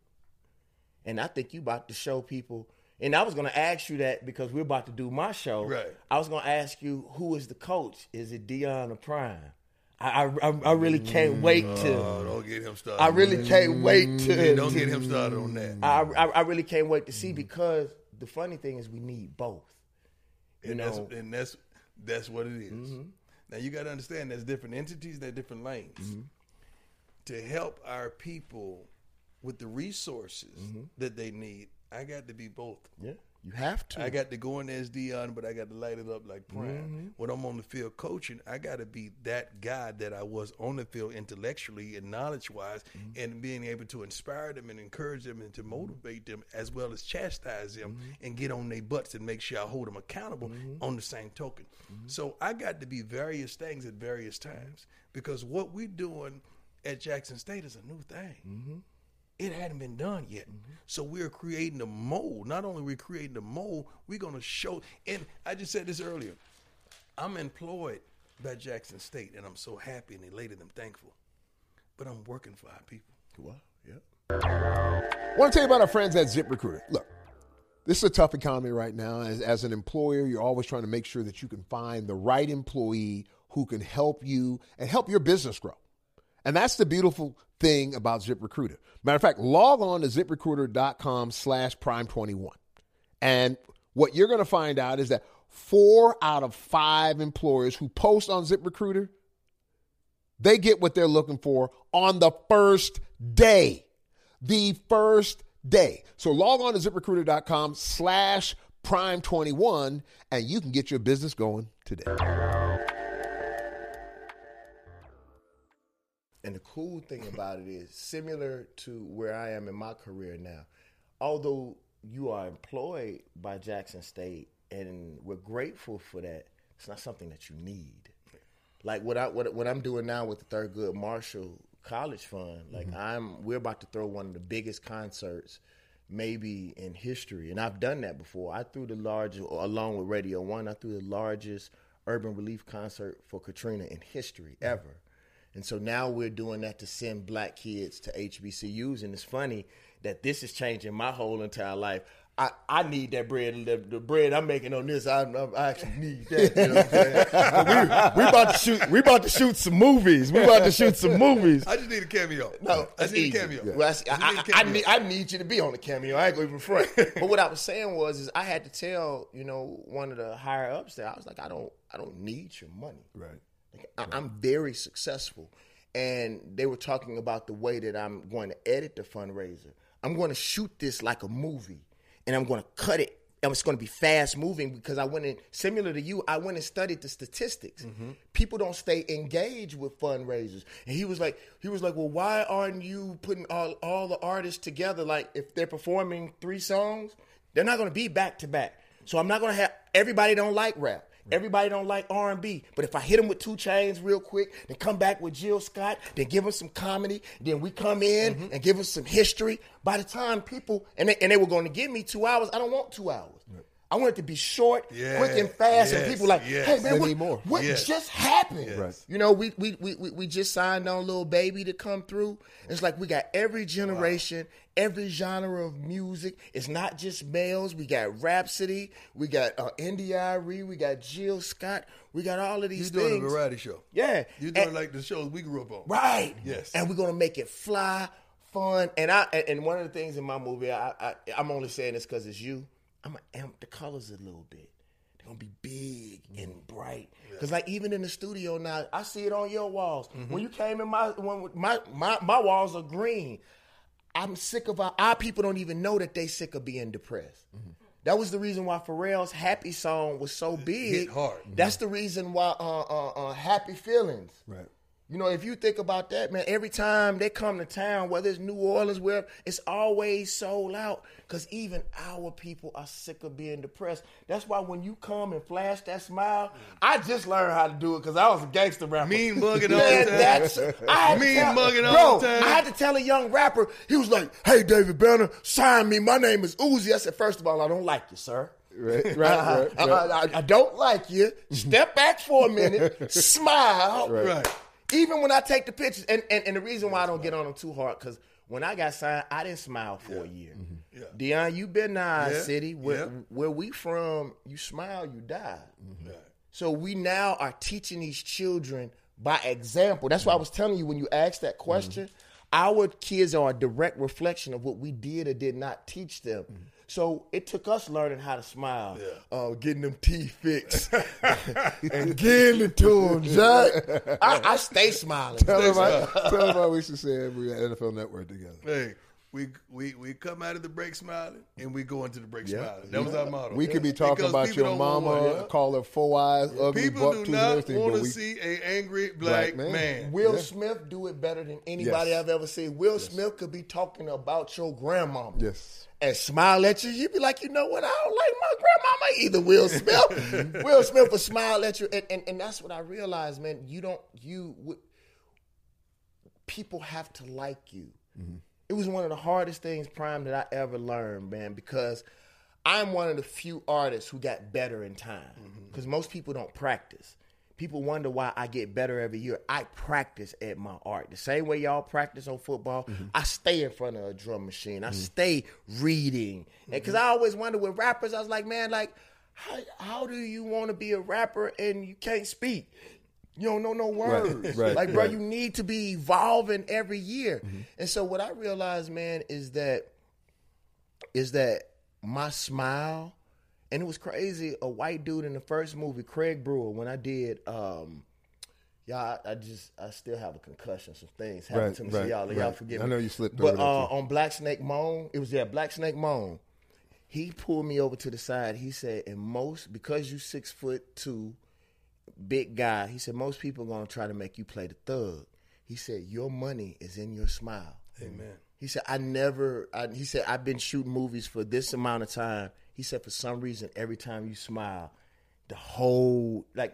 And I think you about to show people. And I was going to ask you that because we're about to do my show. Right. I was going to ask you who is the coach? Is it Deion or Prime? I I, I- really can't wait to. Oh, don't get him started. I really can't wait to. Don't to- get him started on that. I, I I really can't wait to see because the funny thing is we need both. You and know, that's and that's that's what it is. Mm-hmm. Now you got to understand there's different entities, there's different lanes. Mm-hmm. To help our people with the resources mm-hmm. that they need, I got to be both. yeah, you have to. I got to go in there as Deion, but I got to light it up like Prime. Mm-hmm. When I'm on the field coaching, I got to be that guy that I was on the field intellectually and knowledge wise, mm-hmm. and being able to inspire them and encourage them and to mm-hmm. motivate them as well as chastise them and get on their butts and make sure I hold them accountable on the same token. So I got to be various things at various times because what we're doing at Jackson State is a new thing it hadn't been done yet. Mm-hmm. So we're creating a mold. Not only we're creating a mold, we're going to show. And I just said this earlier. I'm employed by Jackson State, and I'm so happy and elated and thankful. But I'm working for our people. Well, yeah. I want to tell you about our friends at ZipRecruiter. Look, this is a tough economy right now. As, as an employer, you're always trying to make sure that you can find the right employee who can help you and help your business grow. And that's the beautiful thing about ZipRecruiter. Matter of fact, log on to ziprecruiter.com slash prime21. And what you're going to find out is that four out of five employers who post on ZipRecruiter, they get what they're looking for on the first day. The first day. So log on to ziprecruiter.com slash prime21 and you can get your business going today. And the cool thing about it is similar to where I am in my career now. Although you are employed by Jackson State and we're grateful for that, it's not something that you need. Like what I what, what I'm doing now with the Thurgood Marshall College Fund, like mm-hmm. I'm we're about to throw one of the biggest concerts maybe in history. And I've done that before. I threw the largest along with Radio One, I threw the largest urban relief concert for Katrina in history mm-hmm. ever. And so now we're doing that to send black kids to HBCUs. And it's funny that this is changing my whole entire life. I, I need that bread. The, the bread I'm making on this, I, I actually need that. You know what I'm saying? we, we about to shoot. We about to shoot some movies. We about to shoot some movies. I just need a cameo. No, I just need easy. a cameo. Well, I, I just I, need a I, I cameo. need, I need you to be on the cameo. I ain't going to even front. but what I was saying was, is I had to tell you know one of the higher ups there. I was like, I don't, I don't need your money. Right. Like, I, I'm very successful, and they were talking about the way that I'm going to edit the fundraiser. I'm going to shoot this like a movie, and I'm going to cut it. And it's going to be fast moving because I went in similar to you. I went and studied the statistics. Mm-hmm. People don't stay engaged with fundraisers, and he was like, he was like, well, why aren't you putting all all the artists together? Like, if they're performing three songs, they're not going to be back to back. So I'm not going to have everybody don't like rap. Everybody don't like R and B, but if I hit them with 2 Chainz real quick, then come back with Jill Scott, then give them some comedy, then we come in Mm-hmm. and give them some history. By the time people and they, and they were going to give me two hours, I don't want two hours. I want it to be short, Yeah, quick, and fast, and people like, yes. hey man, They what, need more. what Yes. just happened? Right. You know, we, we we we we just signed on Lil Baby to come through. It's like we got every generation, every genre of music. It's not just males. We got Rapsody, we got uh, India.Arie, we got Jill Scott, we got all of You're these doing things. a variety show. Yeah, You're doing And- like the shows we grew up on. right. Yes. and we're gonna make it fly, fun. And I and- and one of the things in my movie, I, I I'm only saying this because it's you. I'm gonna amp the colors a little bit. They're gonna be big and bright. Cause like even in the studio now, I see it on your walls. When you came in my when my my my walls are green. I'm sick of our, our people don't even know that they sick of being depressed. That was the reason why Pharrell's "Happy" song was so big. hit hard. That's the reason why uh, uh, uh, "Happy Feelings." Right. You know, if you think about that, man, every time they come to town, whether it's New Orleans, where it's always sold out, because even our people are sick of being depressed. That's why when you come and flash that smile, mm. I just learned how to do it because I was a gangster rapper. Mean mugging all the time. that's I had to Mean tell- mugging all the time. I had to tell a young rapper. He was like, "Hey, David Banner, sign me. My name is Uzi." I said, first of all, I don't like you, sir." Right, right, I, right, uh, I- I- I don't like you. Step back for a minute. smile. Right. Even when I take the pictures, and, and, and the reason why I don't get on them too hard, because when I got signed, I didn't smile for a year. Mm-hmm. Yeah. Deion, you been our Yeah. city. Where, Yeah. where we from, you smile, you die. Mm-hmm. Right. So we now are teaching these children by example. That's why I was mm-hmm. telling you when you asked that question, our kids are a direct reflection of what we did or did not teach them. So it took us learning how to smile, uh, getting them teeth fixed, and getting it to them. Jack. I, I stay smiling. Tell them, how, tell them how we should say we got NFL Network together. Hey, we we we come out of the break smiling and we go into the break smiling. That was our motto. We could be talking Because about your don't want mama, one. call her four eyes, ugly People buck do not want to see a angry black, Black man. man. Will Smith do it better than anybody Yes. I've ever seen. Will Smith could be talking about your grandmama. yes, and smile at you, you'd be like, you know what? I don't like my grandmama either. Will Smith, Will Smith will smile at you, and, and and that's what I realized, man. You don't you w- people have to like you. Mm-hmm. It was one of the hardest things, Prime, that I ever learned, man, because I'm one of the few artists who got better in time. Mm-hmm. Because most people don't practice. People wonder why I get better every year. I practice at my art. The same way y'all practice on football, mm-hmm. I stay in front of a drum machine. I mm-hmm. stay reading. Because I always wonder with rappers, I was like, man, like, how, how do you want to be a rapper and you can't speak? You don't know no words. right, like, bro, right. you need to be evolving every year. And so what I realized, man, is that is that my smile, and it was crazy. A white dude in the first movie, Craig Brewer, when I did, um, y'all, I, I just, I still have a concussion. Some things happened Right, to me, so y'all, y'all right. forgive me. I know you slipped but over uh, on Black Snake Moan, it was yeah, Black Snake Moan. He pulled me over to the side. He said, "And most because you six foot two, big guy." He said, "Most people gonna try to make you play the thug." He said, "Your money is in your smile." Amen. He said, I never, I, he said, I've been shooting movies for this amount of time. He said, for some reason, every time you smile, the whole, like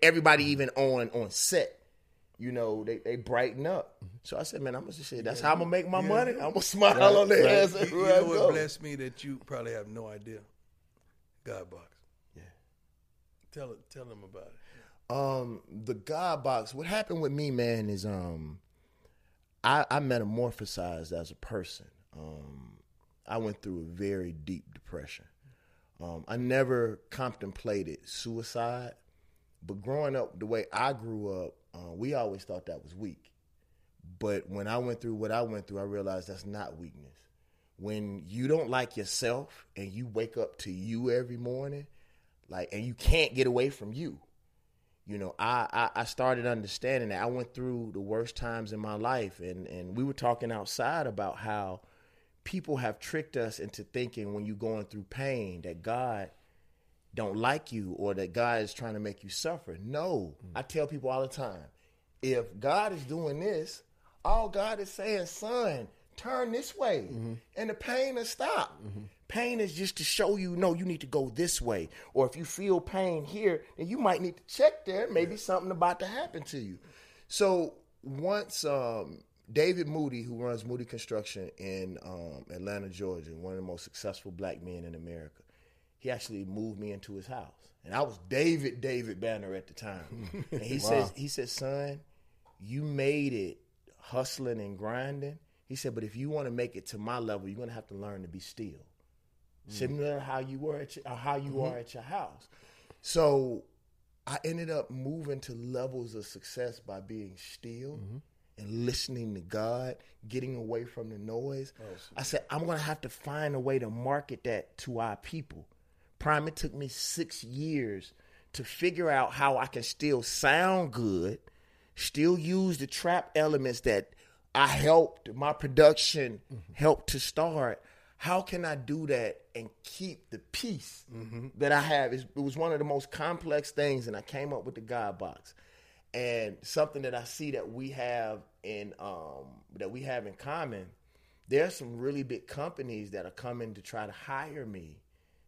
everybody even on on set, you know, they, they brighten up. So I said, man, I'm going to say, that's how I'm going to make my money. I'm going to smile on their ass You, you know what blessed me that you probably have no idea. God box. Yeah. Tell it. Tell them about it. Um, the God box. What happened with me, man, is um, I, I metamorphosized as a person. Um, I went through a very deep depression. Um, I never contemplated suicide, but growing up the way I grew up, uh, we always thought that was weak. But when I went through what I went through, I realized that's not weakness. When you don't like yourself and you wake up to you every morning, like, and you can't get away from you you know, I, I I started understanding that. I went through the worst times in my life, and and we were talking outside about how people have tricked us into thinking when you're going through pain that God don't like you or that God is trying to make you suffer. No, mm. I tell people all the time, if God is doing this, all God is saying, son, turn this way, mm-hmm. and the pain will stop. Mm-hmm. Pain is just to show you, no, you need to go this way. Or if you feel pain here, then you might need to check there. Maybe something about to happen to you. So once um, David Moody, who runs Moody Construction in um, Atlanta, Georgia, one of the most successful black men in America, he actually moved me into his house. And I was David, David Banner at the time. And he says, he said, son, you made it hustling and grinding. He said, but if you want to make it to my level, you're gonna have to learn to be still. Similar how you were at your, or how you mm-hmm. are at your house. So I ended up moving to levels of success by being still mm-hmm. and listening to God, getting away from the noise. Oh, I said, I'm going to have to find a way to market that to our people. Prime, it took me six years to figure out how I can still sound good, still use the trap elements that I helped, my production mm-hmm. helped to start. How can I do that and keep the peace mm-hmm. that I have? It was one of the most complex things, and I came up with the God box and something that I see that we have in um, that we have in common. There's some really big companies that are coming to try to hire me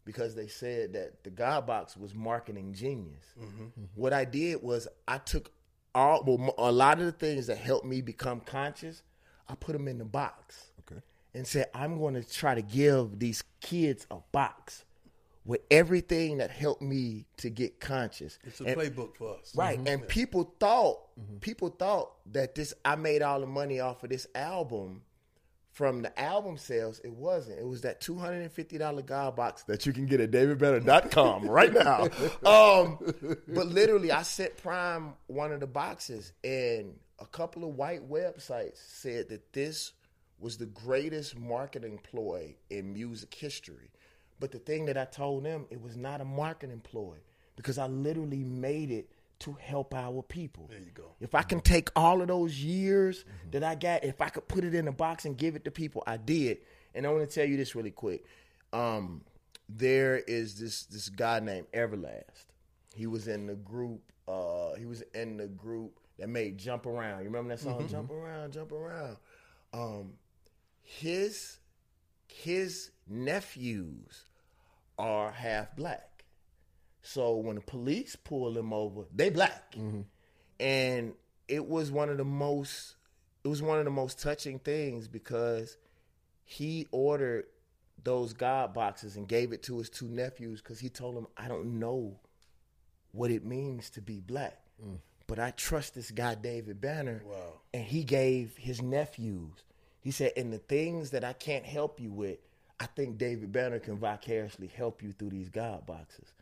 because they said that the God Box was marketing genius. Mm-hmm. Mm-hmm. What I did was I took all well, a lot of the things that helped me become conscious. I put them in the box Okay. And said, I'm going to try to give these kids a box with everything that helped me to get conscious. It's a And- playbook for us. Right. And people thought people thought that this I made all the money off of this album from the album sales. It wasn't. It was that two hundred and fifty dollar God box that you can get at davidbanner.com right now. Um, but literally I sent Prime one of the boxes and a couple of white websites said that this was the greatest marketing ploy in music history. But the thing that I told them, it was not a marketing ploy because I literally made it to help our people. There you go. If I can take all of those years that I got, if I could put it in a box and give it to people, I did. And I want to tell you this really quick. Um, there is this this guy named Everlast. He was in the group. Uh, he was in the group that made "Jump Around." You remember that song, "Jump Around, Jump Around"? Um, his his nephews are half black. So when the police pull him over, they black. Mm-hmm. And it was one of the most it was one of the most touching things because he ordered those God boxes and gave it to his two nephews because he told them, I don't know what it means to be black. Mm. But I trust this guy, David Banner. Wow. And he gave his nephews. He said, and the things that I can't help you with, I think David Banner can vicariously help you through these God boxes.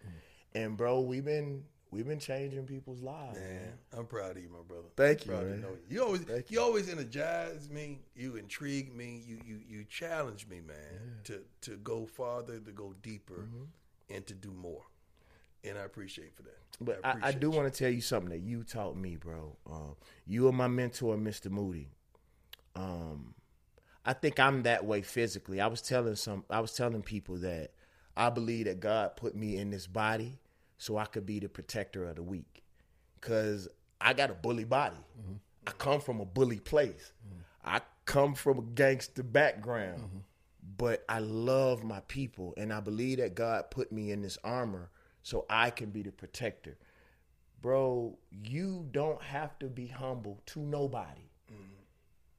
And bro, we've been we've been changing people's lives. Man, I'm proud of you, my brother. Thank I'm you, Proud man. know you. You always, Thank you. always energize me. You intrigue me. You, you, you challenge me, man, to to go farther, to go deeper, Mm-hmm. and to do more. And I appreciate for that. But I, I appreciate do want to tell you something that you taught me, bro. Um, you are my mentor, Mr. Moody. Um, I think I'm that way physically. I was telling some, I was telling people that I believe that God put me in this body so I could be the protector of the weak. Cause I got a bully body. Mm-hmm. I come from a bully place. Mm-hmm. I come from a gangster background. Mm-hmm. But I love my people and I believe that God put me in this armor so I can be the protector. Bro, you don't have to be humble to nobody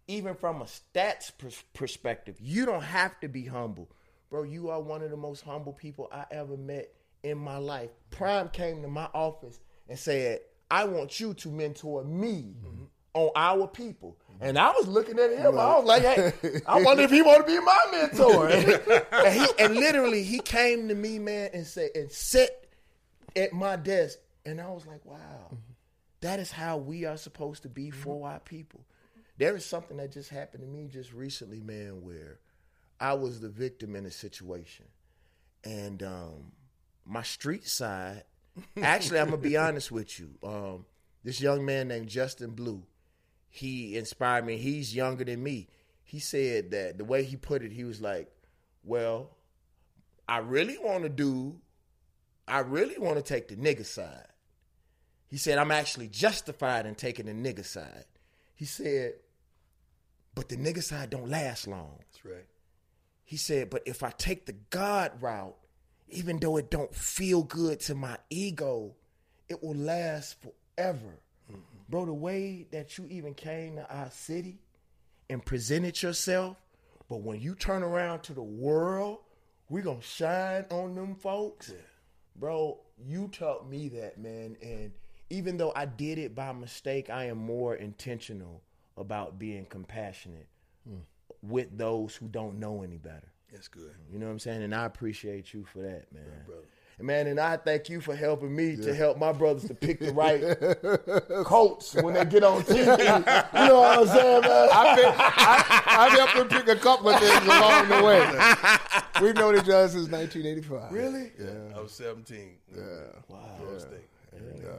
even from a stats pers- perspective, you don't have to be humble. Bro, you are one of the most humble people I ever met in my life. Prime came to my office and said, I want you to mentor me mm-hmm. on our people. Mm-hmm. And I was looking at him. I was like, hey, I wonder if he want to be my mentor. and, he, and literally, he came to me, man, and said, and sat at my desk. And I was like, wow, mm-hmm. that is how we are supposed to be for our people. There is something that just happened to me just recently, man, where I was the victim in a situation. And um, my street side, actually, I'm going to be honest with you. Um, this young man named Justin Blue, he inspired me. He's younger than me. He said that the way he put it, he was like, well, I really want to do, I really want to take the nigga side. He said, I'm actually justified in taking the nigga side. He said, but the nigga side don't last long. That's right. He said, but if I take the God route, even though it don't feel good to my ego, it will last forever. Mm-hmm. Bro, the way that you even came to our city and presented yourself, but when you turn around to the world, we gonna shine on them folks. Bro, you taught me that, man. And even though I did it by mistake, I am more intentional about being compassionate with those who don't know any better. That's good. You know what I'm saying? And I appreciate you for that, man. brother. Man, and I thank you for helping me to help my brothers to pick the right coats when they get on TV. You know what I'm saying, man? I've, been, I, I've helped them pick a couple of things along the way. We've known each other since 1985. Really? Yeah. I was 17. Yeah. Wow. Yeah.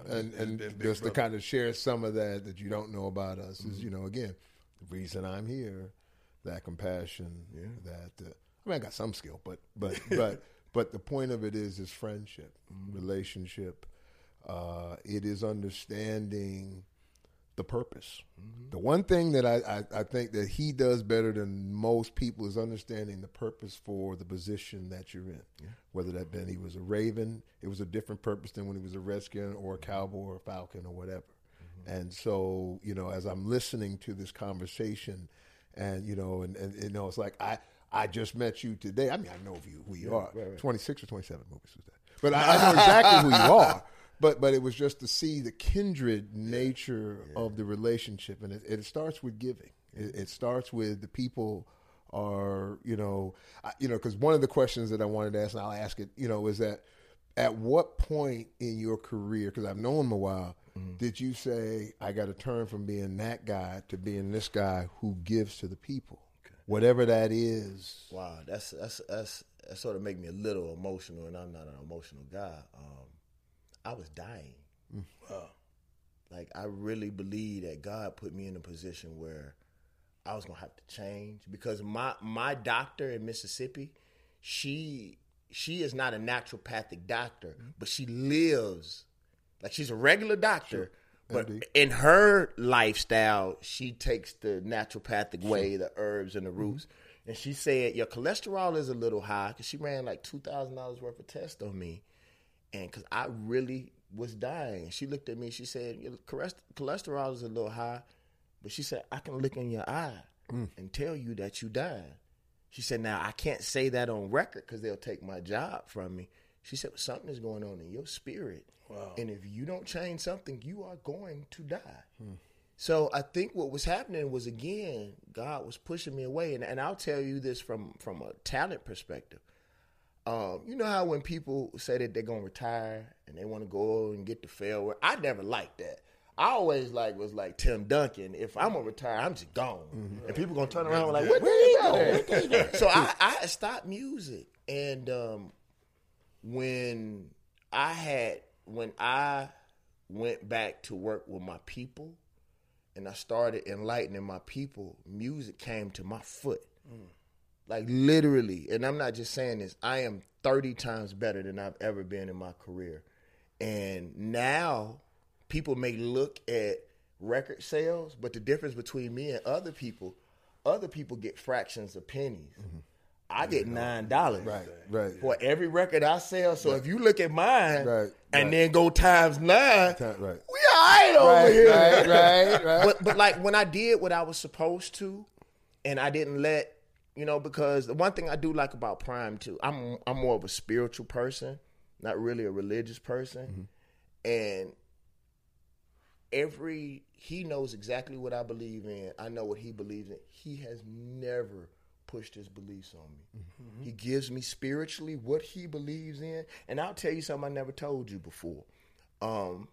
And and been big just to kind of share some of that that you don't know about us is you know again the reason I'm here, that compassion, that uh, I mean I got some skill, but but but but the point of it is is friendship, relationship. Uh, it is understanding the purpose. Mm-hmm. The one thing that I, I, I think that he does better than most people is understanding the purpose for the position that you're in. Whether that been he was a Raven, it was a different purpose than when he was a Redskin or a Cowboy or a Falcon or whatever. Mm-hmm. And so, you know, as I'm listening to this conversation, and you know, and, and you know, it's like I I just met you today. I mean, I know of you, who you are. 26 or 27 movies was that? But I, I know exactly who you are. But but it was just to see the kindred nature of the relationship, and it, it starts with giving. It, it starts with the people are you know I, you know because one of the questions that I wanted to ask, and I'll ask it, you know, is that at what point in your career, because I've known him a while, did you say I got to turn from being that guy to being this guy who gives to the people, whatever that is? Wow, that's that's that's that sort of make me a little emotional, and I'm not an emotional guy. Um, I was dying. Like I really believe that God put me in a position where I was gonna have to change because my my doctor in Mississippi, she she is not a naturopathic doctor, mm-hmm. but she lives like she's a regular doctor. But Indeed. in her lifestyle, she takes the naturopathic way, the herbs and the mm-hmm. roots. And she said, Your cholesterol is a little high because she ran like $2,000 worth of tests on me. And because I really was dying. She looked at me, she said, Your cholesterol is a little high. But she said, I can look in your eye mm. and tell you that you died. She said, Now I can't say that on record because they'll take my job from me. She said, Something is going on in your spirit. And if you don't change something, you are going to die. Hmm. So I think what was happening was again, God was pushing me away. And, and I'll tell you this from, from a talent perspective. Um, you know how when people say that they're gonna retire and they want to go and get the farewell, I never liked that. I always like was like Tim Duncan. If I'm gonna retire, I'm just gone, and people gonna turn around and like, where did he go? so I, I stopped music, and um, when I had when I went back to work with my people, and I started enlightening my people, music came to my foot. Like literally, and I'm not just saying this, I am 30 times better than I've ever been in my career. And now people may look at record sales, but the difference between me and other people, other people get fractions of pennies. Mm-hmm. I get nine dollars Right, right. for every record I sell. So if you look at mine Right, and right. then go times nine, Time- right. we all right over Right, here right, right, right. but but like when I did what I was supposed to, and I didn't let you know because the one thing I do like about Prime too, I'm I'm more of a spiritual person, not really a religious person, and every he knows exactly what I believe in. I know what he believes in. He has never pushed his beliefs on me. He gives me spiritually what he believes in, and I'll tell you something I never told you before. Um,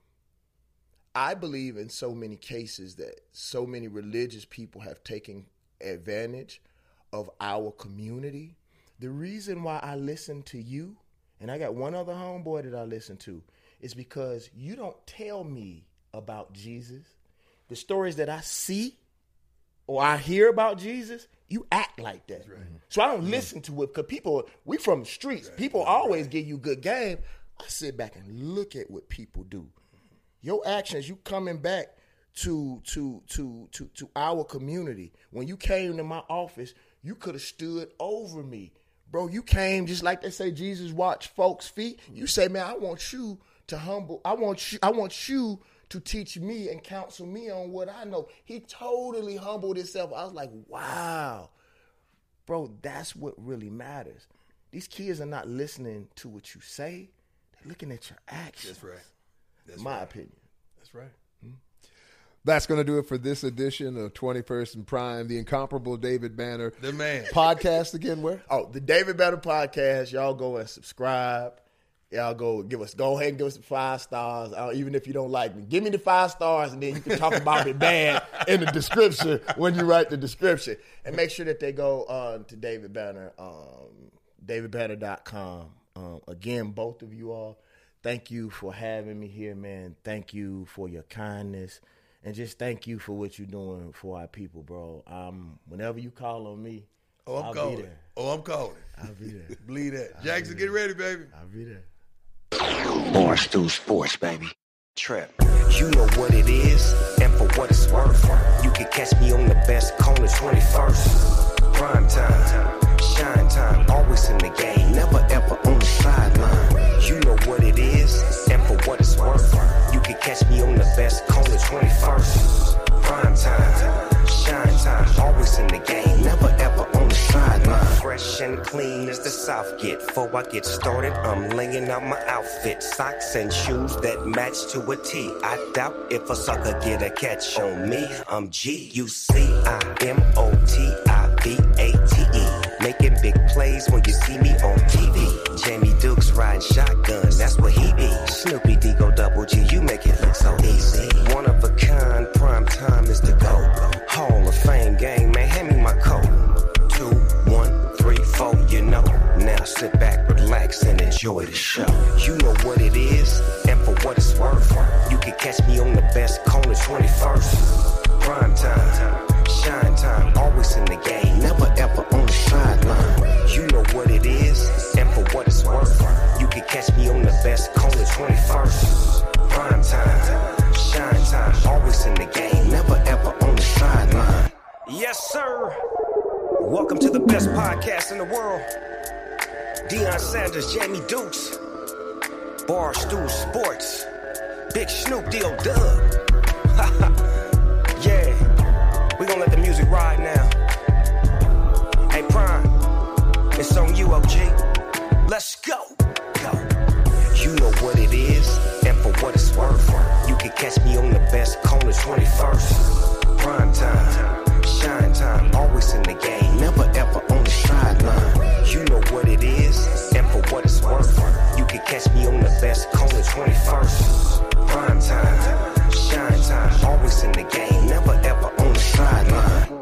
I believe in so many cases that so many religious people have taken advantage of our community. The reason why I listen to you, and I got one other homeboy that I listen to, is because you don't tell me about Jesus. The stories that I see or I hear about Jesus, you act like that. So I don't mm-hmm. listen to it because people, we from the streets. people always give you good game. I sit back and look at what people do. Your actions, you coming back to to to to to our community. When you came to my office, you could have stood over me. Bro, you came just like they say Jesus watch folks' feet. You say, man, I want you to humble. I want you, I want you to teach me and counsel me on what I know. He totally humbled himself. I was like, wow. Bro, that's what really matters. These kids are not listening to what you say. They're looking at your actions. That's right. That's my right. opinion. That's right. That's going to do it for this edition of 21st and Prime, the incomparable David Banner The man. podcast. Again, where? Oh, the David Banner podcast. Y'all go and subscribe. y'all go give us go ahead and give us five stars. Uh, even if you don't like me, give me the five stars, and then you can talk about me bad in the description when you write the description. And make sure that they go uh, to David Banner, um, davidbanner.com. Um, again, both of you all, thank you for having me here, man. Thank you for your kindness. And just thank you for what you're doing for our people, bro. Um, whenever you call on me, Oh, I'm I'll be calling. there. Oh, I'm calling. I'll be there. Believe that. Jackson, get ready, baby. I'll be there. Barstool Sports, baby. Trip. You know what it is, and for what it's worth. You can catch me on the best corner 21st. Prime time, shine time, always in the game, never ever on the sideline. You know what it is, and for what it's worth. You can catch me on the best corner 21st. Prime time, shine time, always in the game, never ever on the sideline. Fresh and clean as the South get. Before I get started, I'm laying out my outfit. Socks and shoes that match to a T. I doubt if a sucker get a catch on me. I'm G U C I M O T I V A T E. Making big plays when you see me on TV. Riding shotgun, that's what he be. Snoopy D go double G, you make it look so easy. One of a kind, prime time is the go. Hall of Fame gang, man, hand me my coat. Two, one, three, four, you know. Now sit back, relax, and enjoy the show. You know what it is, and for what it's worth. You can catch me on the best corner 21st. Prime time, shine time, always in the game, never ever on the sideline. You know what it is, and for what it's worth. You can catch me on the best corner 21st. Prime time, shine time, always in the game, never ever on the sideline. Yes, sir. Welcome to the best podcast in the world. Deion Sanders, Jamie Dukes, Barstool Sports, Big Snoop Deal Dub. yeah, we gonna let the music ride now. Hey, Prime, it's on you, OG. Let's go. Go. You know what it is, and for what it's worth. You can catch me on the best corner 21st. Prime time, shine time, always in the game, never ever on the sideline. You know what it is, and for what it's worth. You can catch me on the best corner 21st. Prime time, shine time, always in the game, never ever on the sideline.